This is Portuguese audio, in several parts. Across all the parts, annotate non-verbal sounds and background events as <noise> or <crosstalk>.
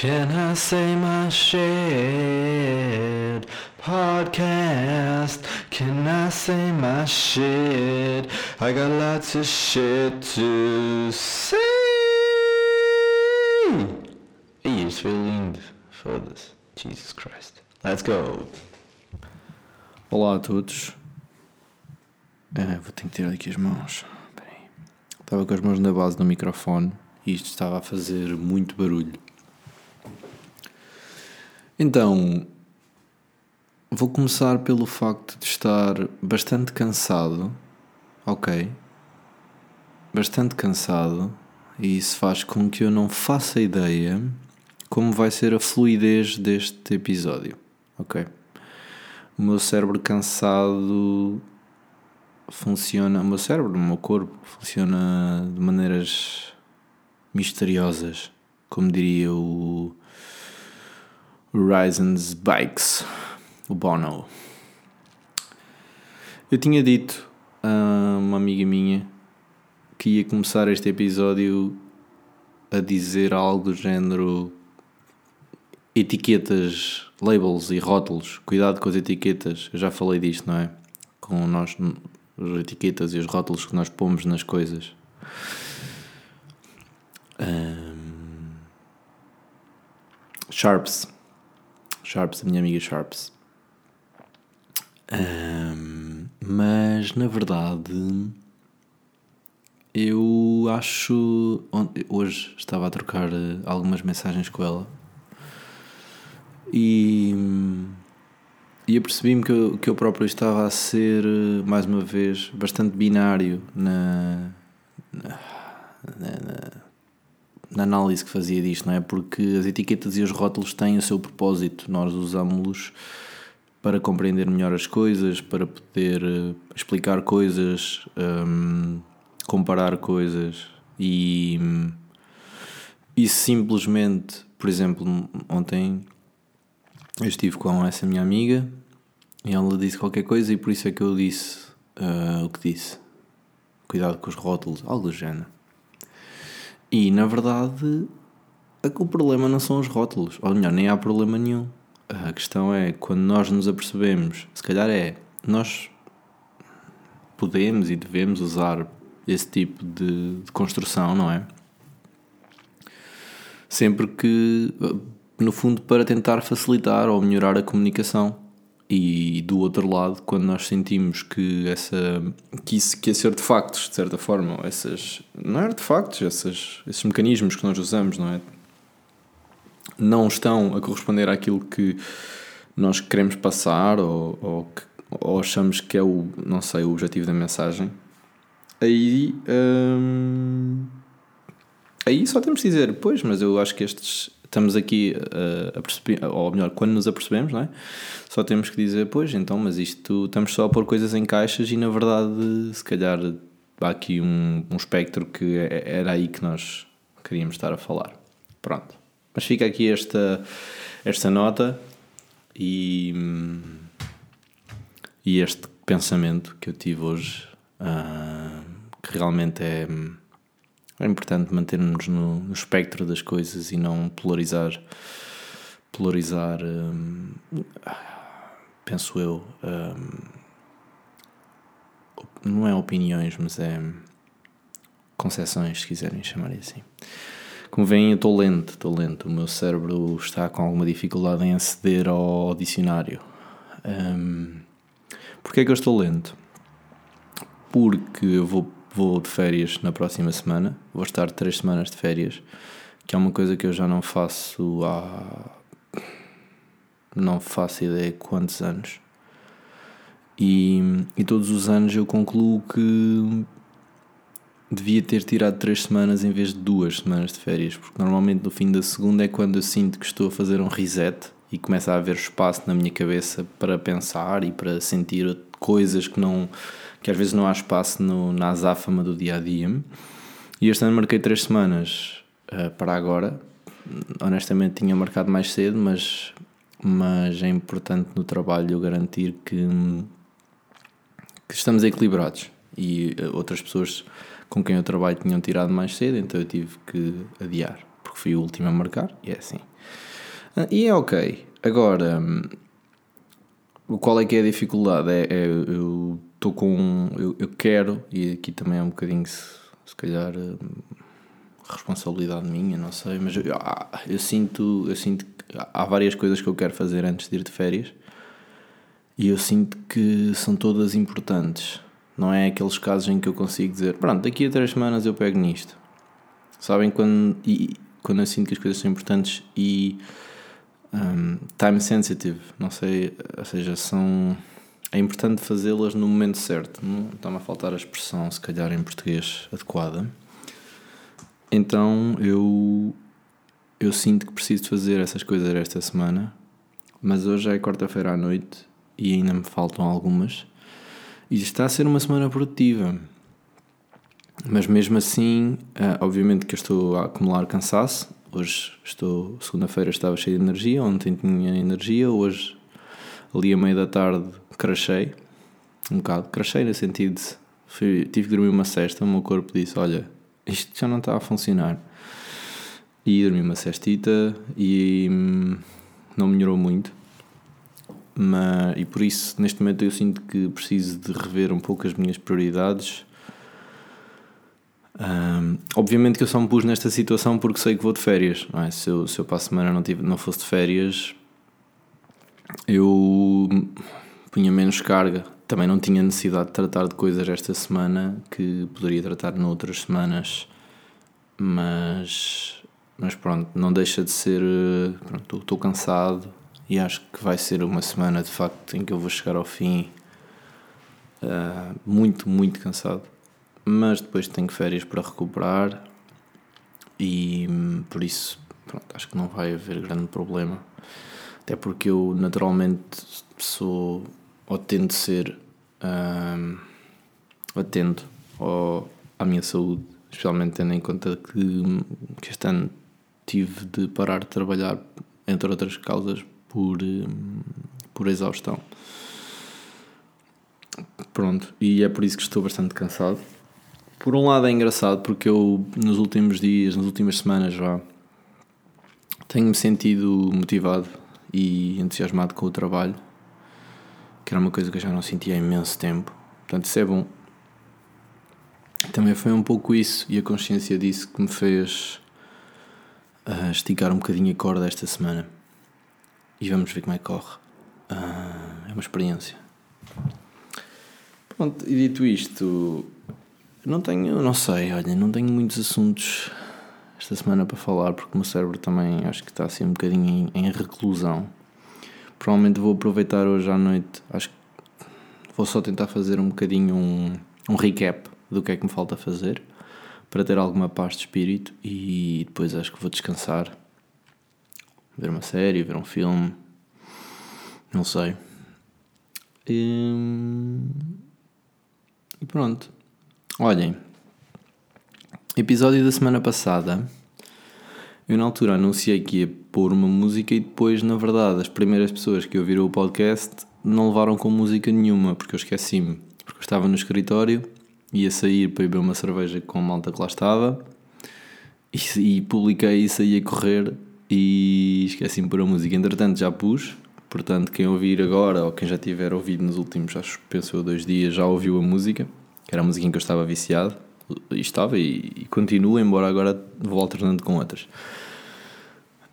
Can I say my shit? Podcast. Can I say my shit? I got lots of shit to say. Ih, isto foi lindo. Foda-se. Jesus Christ. Let's go. Olá a todos. É, vou ter que tirar aqui as mãos. Estava com as mãos na base do microfone e isto estava a fazer muito barulho. Então, vou começar pelo facto de estar bastante cansado. Ok. Bastante cansado. E isso faz com que eu não faça ideia como vai ser a fluidez deste episódio. Ok. O meu cérebro cansado funciona. O meu cérebro, o meu corpo funciona de maneiras misteriosas, como diria o Horizons Bikes, o Bono. Eu tinha dito a uma amiga minha que ia começar este episódio a dizer algo do género etiquetas, labels e rótulos. Cuidado com as etiquetas. Eu já falei disto, não é? Com nós, as etiquetas e os rótulos que nós pomos nas coisas. Um, Sharps. Sharps, a minha amiga Sharps. Um, mas na verdade eu acho. Hoje estava a trocar eh, algumas mensagens com ela e, e apercebi-me que eu, que eu próprio estava a ser, eh, mais uma vez, bastante binário na, na, na, na análise que fazia disto, não é? Porque as etiquetas e os rótulos têm o seu propósito, nós usamos-los para compreender melhor as coisas, para poder eh, explicar coisas, um, comparar coisas e, e simplesmente, por exemplo, ontem eu estive com essa minha amiga e ela disse qualquer coisa e por isso é que eu disse uh, o que disse. Cuidado com os rótulos, algo do género. E na verdade o problema não são os rótulos, ou melhor, nem há problema nenhum. A questão é quando nós nos apercebemos, se calhar é, nós podemos e devemos usar esse tipo de, de construção, não é? Sempre que no fundo para tentar facilitar ou melhorar a comunicação. E do outro lado, quando nós sentimos que essa que isso que esses artefactos, de certa forma, essas não é artefactos, essas, esses mecanismos que nós usamos, não é? Não estão a corresponder àquilo que nós queremos passar ou, ou, ou achamos que é o, não sei, o objetivo da mensagem, aí hum, aí só temos de dizer, pois, mas eu acho que estes estamos aqui uh, a perceber, ou melhor, quando nos apercebemos, não é? Só temos que dizer, pois, então, mas isto estamos só a pôr coisas em caixas e na verdade, se calhar, há aqui um, um espectro que é, era aí que nós queríamos estar a falar. Pronto. Mas fica aqui esta, esta nota e, e este pensamento que eu tive hoje, uh, que realmente é é importante mantermos no, no espectro das coisas e não polarizar. Polarizar, hum, penso eu, hum, não é opiniões, mas é concepções, se quiserem chamar assim. Como veem, eu estou lento, estou lento. O meu cérebro está com alguma dificuldade em aceder ao dicionário. Um, Porquê é que eu estou lento? Porque eu vou vou de férias na próxima semana. Vou estar três semanas de férias, que é uma coisa que eu já não faço há. não faço ideia quantos anos. E, e todos os anos eu concluo que devia ter tirado três semanas em vez de duas semanas de férias, porque normalmente no fim da segunda é quando eu sinto que estou a fazer um reset e começa a haver espaço na minha cabeça para pensar e para sentir coisas que não que às vezes não há espaço no, na azáfama do dia a dia. E este ano marquei três semanas uh, para agora. Honestamente tinha marcado mais cedo, mas, mas é importante no trabalho garantir que, que estamos equilibrados. E uh, outras pessoas com quem eu trabalho tinham tirado mais cedo, então eu tive que adiar. porque fui o último a marcar, e é assim. Ah, e é ok. Agora, hum, qual é que é a dificuldade? É, é eu estou com. Eu, eu, quero, e aqui também é um bocadinho, se, se calhar, hum, responsabilidade minha, não sei, mas eu, ah, eu, sinto, eu sinto que há várias coisas que eu quero fazer antes de ir de férias e eu sinto que são todas importantes. Não é aqueles casos em que eu consigo dizer, pronto, daqui a três semanas eu pego nisto. Sabem quando, e, quando eu sinto que as coisas são importantes e um, time sensitive, não sei, ou seja, são. É importante fazê-las no momento certo. Está-me a faltar a expressão, se calhar em português, adequada. Então eu, eu sinto que preciso fazer essas coisas esta semana, mas hoje é quarta-feira à noite e ainda me faltam algumas. E está a ser uma semana produtiva. Mas mesmo assim, eh, obviamente que eu estou a acumular cansaço. Hoje estou, segunda-feira estava cheio de energia, ontem tinha energia, hoje ali a meio da tarde crachei um bocado, crachei no sentido de fui, tive que dormir uma cesta, o meu corpo disse, olha, isto já não está a funcionar. E dormi uma cestita e hum, não melhorou muito. Mas, e por isso, neste momento, eu sinto que preciso de rever um pouco as minhas prioridades. Um, obviamente que eu só me pus nesta situação porque sei que vou de férias. É? se, eu, se eu para a semana não, tive, não fosse de férias, eu punha menos carga. Também não tinha necessidade de tratar de coisas esta semana que poderia tratar noutras semanas. Mas, mas pronto, não deixa de ser. Pronto, estou cansado, e acho que vai ser uma semana de facto em que eu vou chegar ao fim uh, muito, muito cansado. Mas depois tenho férias para recuperar e hum, por isso pronto, acho que não vai haver grande problema. Até porque eu naturalmente sou ou tento ser um, atento ao, à minha saúde, especialmente tendo em conta que, que este ano tive de parar de trabalhar, entre outras causas, por, hum, por exaustão. Pronto, e é por isso que estou bastante cansado. Por um lado é engraçado porque eu nos últimos dias, nas últimas semanas já tenho-me sentido motivado e entusiasmado com o trabalho, que era uma coisa que eu já não sentia há imenso tempo. Portanto, isso é bom. Também foi um pouco isso e a consciência disso que me fez uh, esticar um bocadinho a corda esta semana e vamos ver como é que corre. Ah, é uma experiência. Pronto, e dito isto, não tenho, não sei, olha, não tenho muitos assuntos esta semana para falar porque o meu cérebro também acho que está assim um bocadinho em, em reclusão. Provavelmente vou aproveitar hoje à noite, acho que vou só tentar fazer um bocadinho um, um recap do que é que me falta fazer para ter alguma paz de espírito e depois acho que vou descansar ver uma série, ver um filme, não sei. E, e pronto. Olhem, episódio da semana passada, eu na altura anunciei que ia pôr uma música e depois, na verdade, as primeiras pessoas que ouviram o podcast não levaram com música nenhuma, porque eu esqueci-me. Porque eu estava no escritório, ia sair para beber uma cerveja com a malta que lá estava e, e publiquei e saí a correr e esqueci-me por a música. Entretanto, já pus. Portanto, quem ouvir agora ou quem já tiver ouvido nos últimos, acho que pensou dois dias, já ouviu a música, que era a música em que eu estava viciado. Estava e, e continuo, embora agora vou alternando com outras.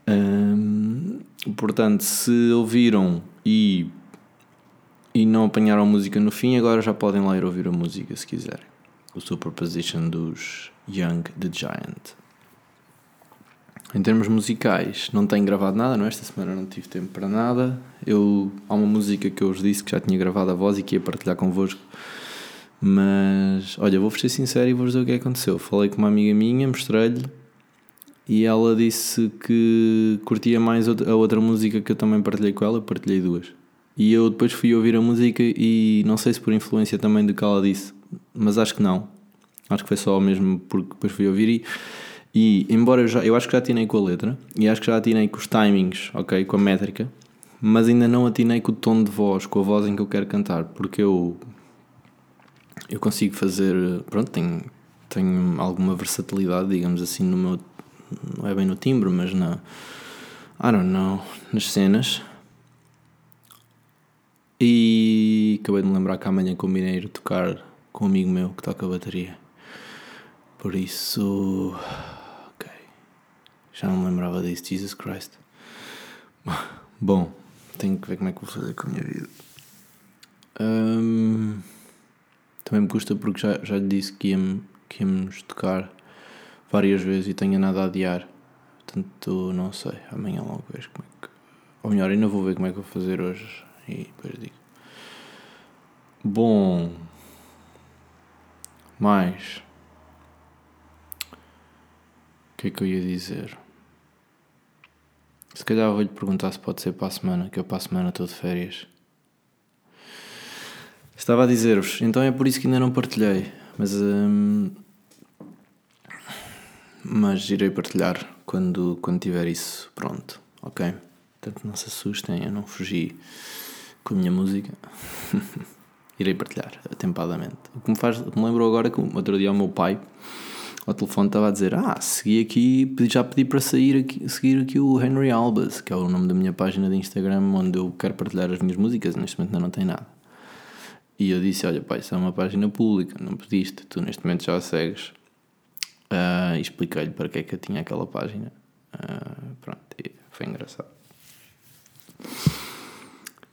Hum, portanto, se ouviram e, e não apanharam música no fim, agora já podem lá ir ouvir a música se quiserem. O Superposition dos Young the Giant. Em termos musicais, não tenho gravado nada, não é? Esta semana não tive tempo para nada. Eu, há uma música que eu vos disse que já tinha gravado a voz e que ia partilhar convosco. Mas, olha, vou ser sincero e vou dizer o que aconteceu. Falei com uma amiga minha, mostrei-lhe e ela disse que curtia mais a outra música que eu também partilhei com ela. Eu partilhei duas. E eu depois fui ouvir a música e não sei se por influência também do que ela disse, mas acho que não. Acho que foi só mesmo porque depois fui ouvir e e embora eu já, eu acho que já atinei com a letra e acho que já atinei com os timings, ok, com a métrica, mas ainda não atinei com o tom de voz, com a voz em que eu quero cantar, porque eu eu consigo fazer, pronto, tenho, tenho alguma versatilidade, digamos assim, no meu, não é bem no timbre, mas na. I don't know, nas cenas. E acabei de me lembrar que amanhã combinei ir tocar com um amigo meu que toca a bateria. Por isso. Ok. Já não me lembrava disso, Jesus Christ. Bom, tenho que ver como é que vou fazer com a minha vida. Hum, também me custa porque já, já lhe disse que, ia que íamos tocar várias vezes e tenho nada a adiar. Portanto, não sei. Amanhã logo vejo como é que. Ou melhor, ainda vou ver como é que vou fazer hoje e depois digo. Bom. Mais. O que é que eu ia dizer? Se calhar vou-lhe perguntar se pode ser para a semana, que eu para a semana estou de férias. Estava a dizer-vos, então é por isso que ainda não partilhei, mas. Hum, mas irei partilhar quando, quando tiver isso pronto, ok? Portanto, não se assustem, eu não fugi com a minha música. <laughs> irei partilhar atempadamente. O que me, faz, me lembrou agora que outro dia o meu pai ao telefone estava a dizer: Ah, segui aqui, já pedi para sair aqui, seguir aqui o Henry Albas, que é o nome da minha página de Instagram onde eu quero partilhar as minhas músicas. Neste momento ainda não tem nada. E eu disse: Olha, pai, isso é uma página pública, não pediste, tu neste momento já a segues. Uh, e expliquei-lhe para que é que eu tinha aquela página. Uh, pronto, foi engraçado.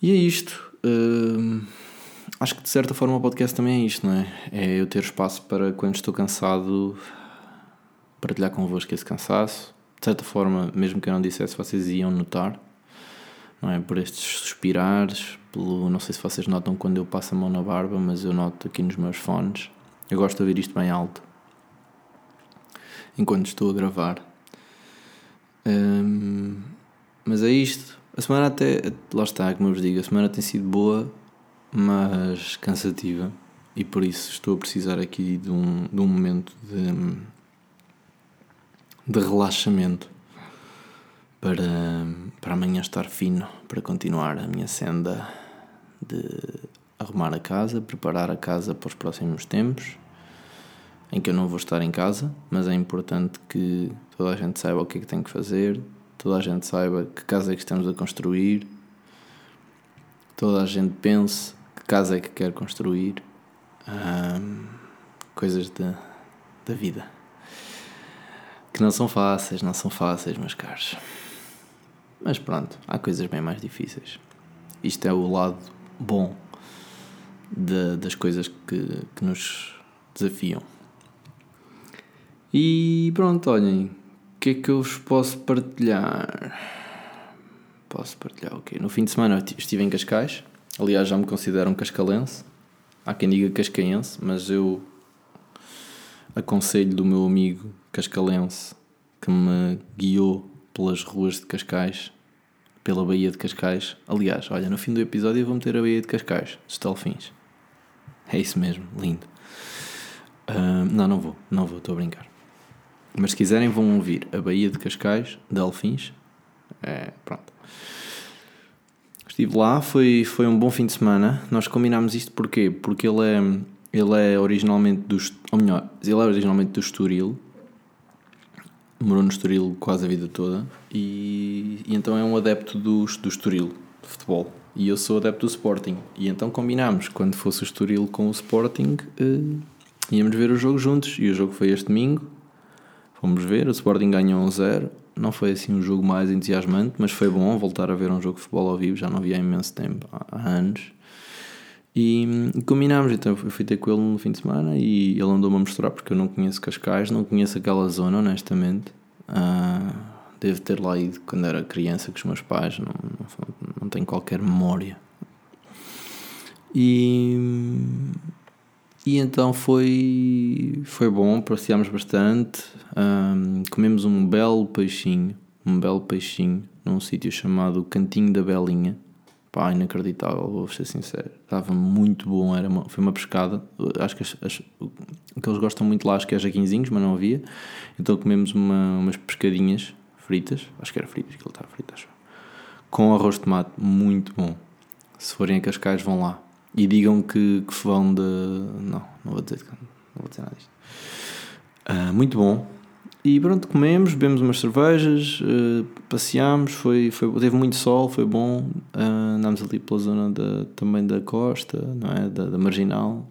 E é isto. Uh, acho que de certa forma o podcast também é isto, não é? É eu ter espaço para quando estou cansado partilhar convosco esse cansaço. De certa forma, mesmo que eu não dissesse, vocês iam notar, não é? Por estes suspirares, Não sei se vocês notam quando eu passo a mão na barba, mas eu noto aqui nos meus fones. Eu gosto de ouvir isto bem alto enquanto estou a gravar. Um, mas é isto. A semana até. Lá está, como eu vos digo, a semana tem sido boa, mas cansativa. E por isso estou a precisar aqui de um, de um momento de, de relaxamento para, para amanhã estar fino, para continuar a minha senda de arrumar a casa, preparar a casa para os próximos tempos em que eu não vou estar em casa, mas é importante que toda a gente saiba o que é que tem que fazer, toda a gente saiba que casa é que estamos a construir, toda a gente pense que casa é que quer construir, coisas da, da vida que não são fáceis, não são fáceis, meus caros. Mas pronto, há coisas bem mais difíceis. Isto é o lado bom de, das coisas que, que nos desafiam. E pronto, olhem, o que é que eu vos posso partilhar? Posso partilhar o quê? No fim de semana estive em Cascais, aliás já me considero um cascalense, há quem diga cascaense, mas eu aconselho do meu amigo cascalense que me guiou pelas ruas de Cascais, pela Baía de Cascais. Aliás, olha, no fim do episódio eu vou meter a Baía de Cascais, dos Telfins. É isso mesmo, lindo. Uh, não, não vou, não vou, estou a brincar. Mas se quiserem, vão ouvir a Baía de Cascais, de Alfins. É, pronto. Estive lá, foi, foi um bom fim de semana. Nós combinámos isto porquê? Porque ele é, ele é originalmente do. Ou melhor, ele é originalmente do Estoril. Morou no Estoril quase a vida toda. E, e então é um adepto do, do Estoril, de futebol. E eu sou adepto do Sporting. E então combinámos, quando fosse o Estoril com o Sporting, uh, íamos ver o jogo juntos. E o jogo foi este domingo. Fomos ver, o Sporting ganhou 1-0. Não foi assim um jogo mais entusiasmante, mas foi bom voltar a ver um jogo de futebol ao vivo. Já não havia há imenso tempo, há anos. E, e combinámos, então eu fui ter com ele no fim de semana e ele andou-me a mostrar, porque eu não conheço Cascais, não conheço aquela zona, honestamente. Uh, devo ter lá ido quando era criança com os meus pais, não, não, não tenho qualquer memória. E e então foi, foi bom, passeámos bastante, um, comemos um belo peixinho, um belo peixinho, num sítio chamado Cantinho da Belinha. Pá, inacreditável, vou ser sincero. Estava muito bom, era uma, foi uma pescada. Acho que as, as, o que eles gostam muito lá, acho que é jaquinzinhos, mas não havia. Então comemos uma, umas pescadinhas fritas, acho que era fritas, que ele estava frito, acho. Com arroz de tomate, muito bom. Se forem a Cascais, vão lá e digam que, que vão de. Não, não vou dizer, não vou dizer nada disto. Uh, muito bom. E pronto, comemos, bebemos umas cervejas, uh, passeámos, foi, foi, teve muito sol, foi bom. Uh, andámos ali pela zona da, também da costa, não é? Da, da Marginal.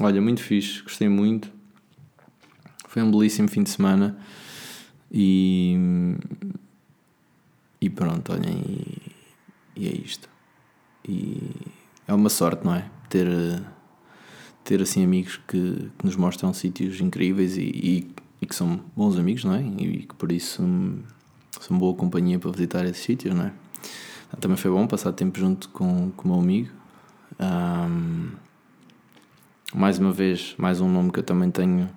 Olha, muito fixe, gostei muito. Foi um belíssimo fim de semana. E, e pronto, olhem, e, e é isto. E é uma sorte, não é? Ter, ter assim amigos que, que nos mostram sítios incríveis e, e e que são bons amigos, não é? E que por isso são boa companhia para visitar esses sítios, não é? Também foi bom passar tempo junto com, com o meu amigo. Um, mais uma vez, mais um nome que eu também tenho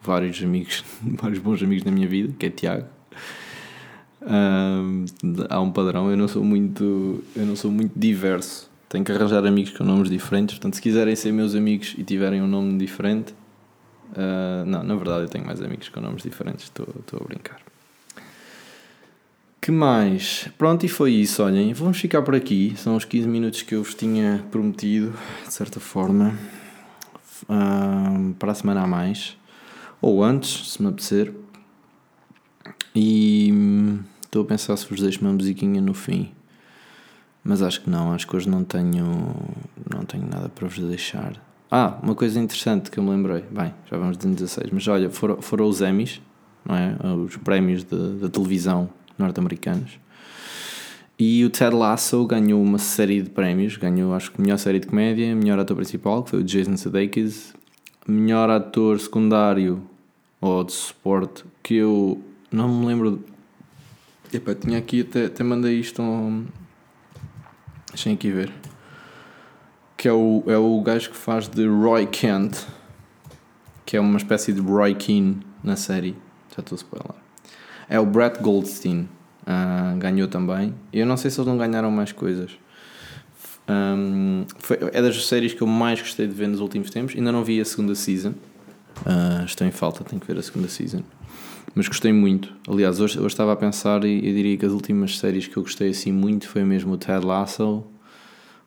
vários amigos, <laughs> vários bons amigos na minha vida, que é Tiago. Um, há um padrão, eu não sou muito, eu não sou muito diverso. Tenho que arranjar amigos com nomes diferentes. Portanto, se quiserem ser meus amigos e tiverem um nome diferente, Uh, não, na verdade eu tenho mais amigos com nomes diferentes, estou a brincar. Que mais? Pronto, e foi isso. Olhem, vamos ficar por aqui. São os 15 minutos que eu vos tinha prometido, de certa forma, uh, para a semana a mais, ou antes, se me apetecer. E hum, estou a pensar se vos deixo uma musiquinha no fim, mas acho que não. Acho que hoje não tenho, não tenho nada para vos deixar. Ah, uma coisa interessante que eu me lembrei. Bem, já vamos de 16, mas olha, foram, foram os Emmys, não é? Os prémios da televisão norte-americanos. E o Ted Lasso ganhou uma série de prémios. Ganhou, acho que, melhor série de comédia, melhor ator principal, que foi o Jason Sudeikis, melhor ator secundário ou de suporte, que eu não me lembro. Epá, tinha aqui até, até mandei isto. Um... Deixem aqui ver que é o, é o gajo que faz de Roy Kent, que é uma espécie de Roy Keane na série. Já estou a spoiler. É o Brett Goldstein, uh, ganhou também. Eu não sei se eles não ganharam mais coisas. Um, foi, é das séries que eu mais gostei de ver nos últimos tempos. Ainda não vi a segunda season. Uh, estou em falta, tenho que ver a segunda season. Mas gostei muito. Aliás, hoje, hoje estava a pensar e eu diria que as últimas séries que eu gostei assim muito foi mesmo o Ted Lasso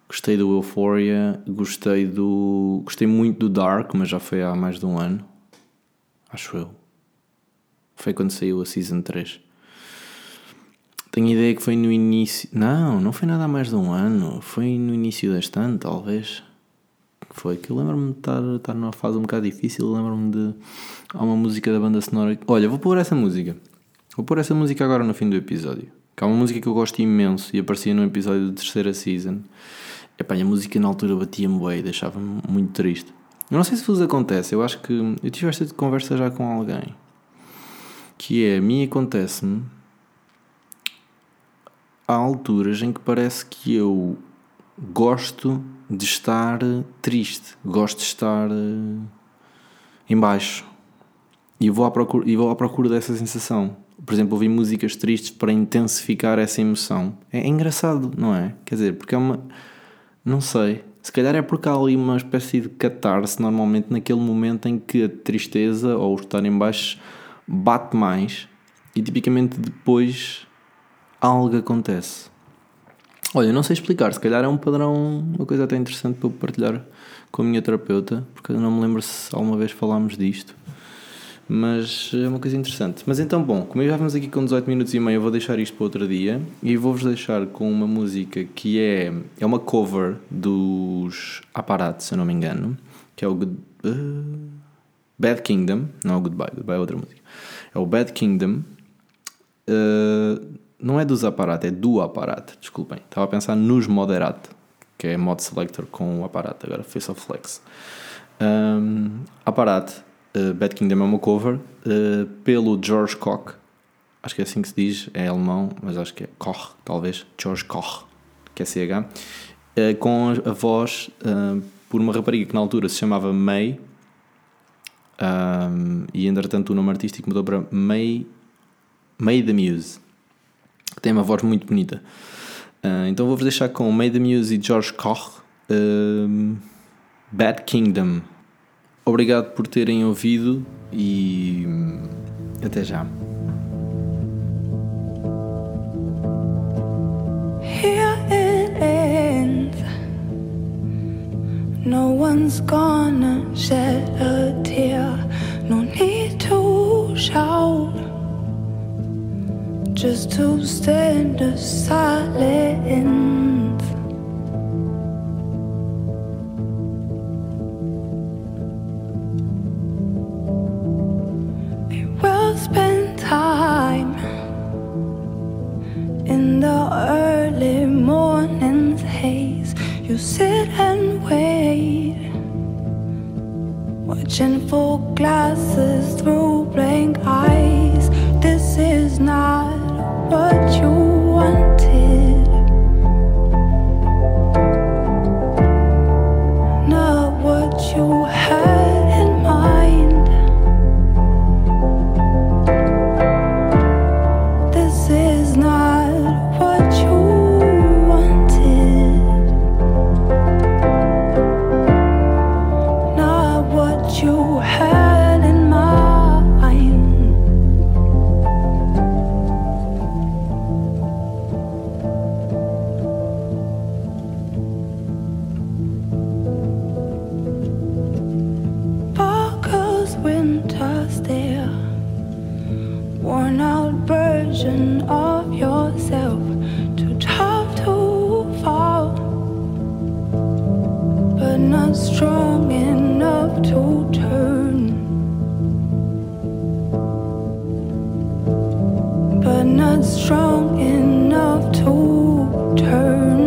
Gostei do Euphoria, gostei do. Gostei muito do Dark, mas já foi há mais de um ano. Acho eu. Foi quando saiu a Season 3. Tenho ideia que foi no início. Não, não foi nada há mais de um ano. Foi no início deste ano, talvez. Foi que eu lembro-me de estar, estar numa fase um bocado difícil. Lembro-me de. Há uma música da banda sonora. Olha, vou pôr essa música. Vou pôr essa música agora no fim do episódio. Que é uma música que eu gosto imenso e aparecia no episódio da terceira season. Epá, a música na altura batia-me bem, deixava-me muito triste. Eu não sei se vos acontece, eu acho que eu tive esta conversa já com alguém. Que é, a mim acontece-me há alturas em que parece que eu gosto de estar triste, gosto de estar uh, em baixo. E vou, à procura, e vou à procura dessa sensação. Por exemplo, ouvir músicas tristes para intensificar essa emoção. É, é engraçado, não é? Quer dizer, porque é uma não sei. Se calhar é porque há ali uma espécie de catarse normalmente naquele momento em que a tristeza ou o estar em baixo bate mais e tipicamente depois algo acontece. Olha, não sei explicar, se calhar é um padrão, uma coisa até interessante para eu partilhar com a minha terapeuta, porque eu não me lembro se alguma vez falámos disto. Mas é uma coisa interessante. Mas então, bom, como já vamos aqui com 18 minutos e meio, eu vou deixar isto para outro dia e vou-vos deixar com uma música que é, é uma cover dos Aparatos, se eu não me engano, que é o Good, uh, Bad Kingdom, não é o Goodbye, Goodbye é outra música. É o Bad Kingdom. Uh, não é dos Aparato, é do Aparato, desculpem. Estava a pensar nos Moderat, que é mod selector com o Aparato, agora foi só flex. Um, Aparato uh, Bad Kingdom é uma cover uh, pelo George Koch. Acho que é assim que se diz, é alemão, mas acho que é Koch, talvez. George Koch, que é CH. Uh, com a voz por uma rapariga que na altura se chamava May. Um, e entretanto o nome artístico mudou para May, May the Muse, que tem uma voz muito bonita. Então vou-vos deixar com May the Muse e George Koch, Bad Kingdom. Obrigado por terem ouvido e até já. Here it ends. No one's gonna shed a tear. No need to shout, just to stand aside. Reaching for glasses through blank eyes. This is not. not strong enough to turn.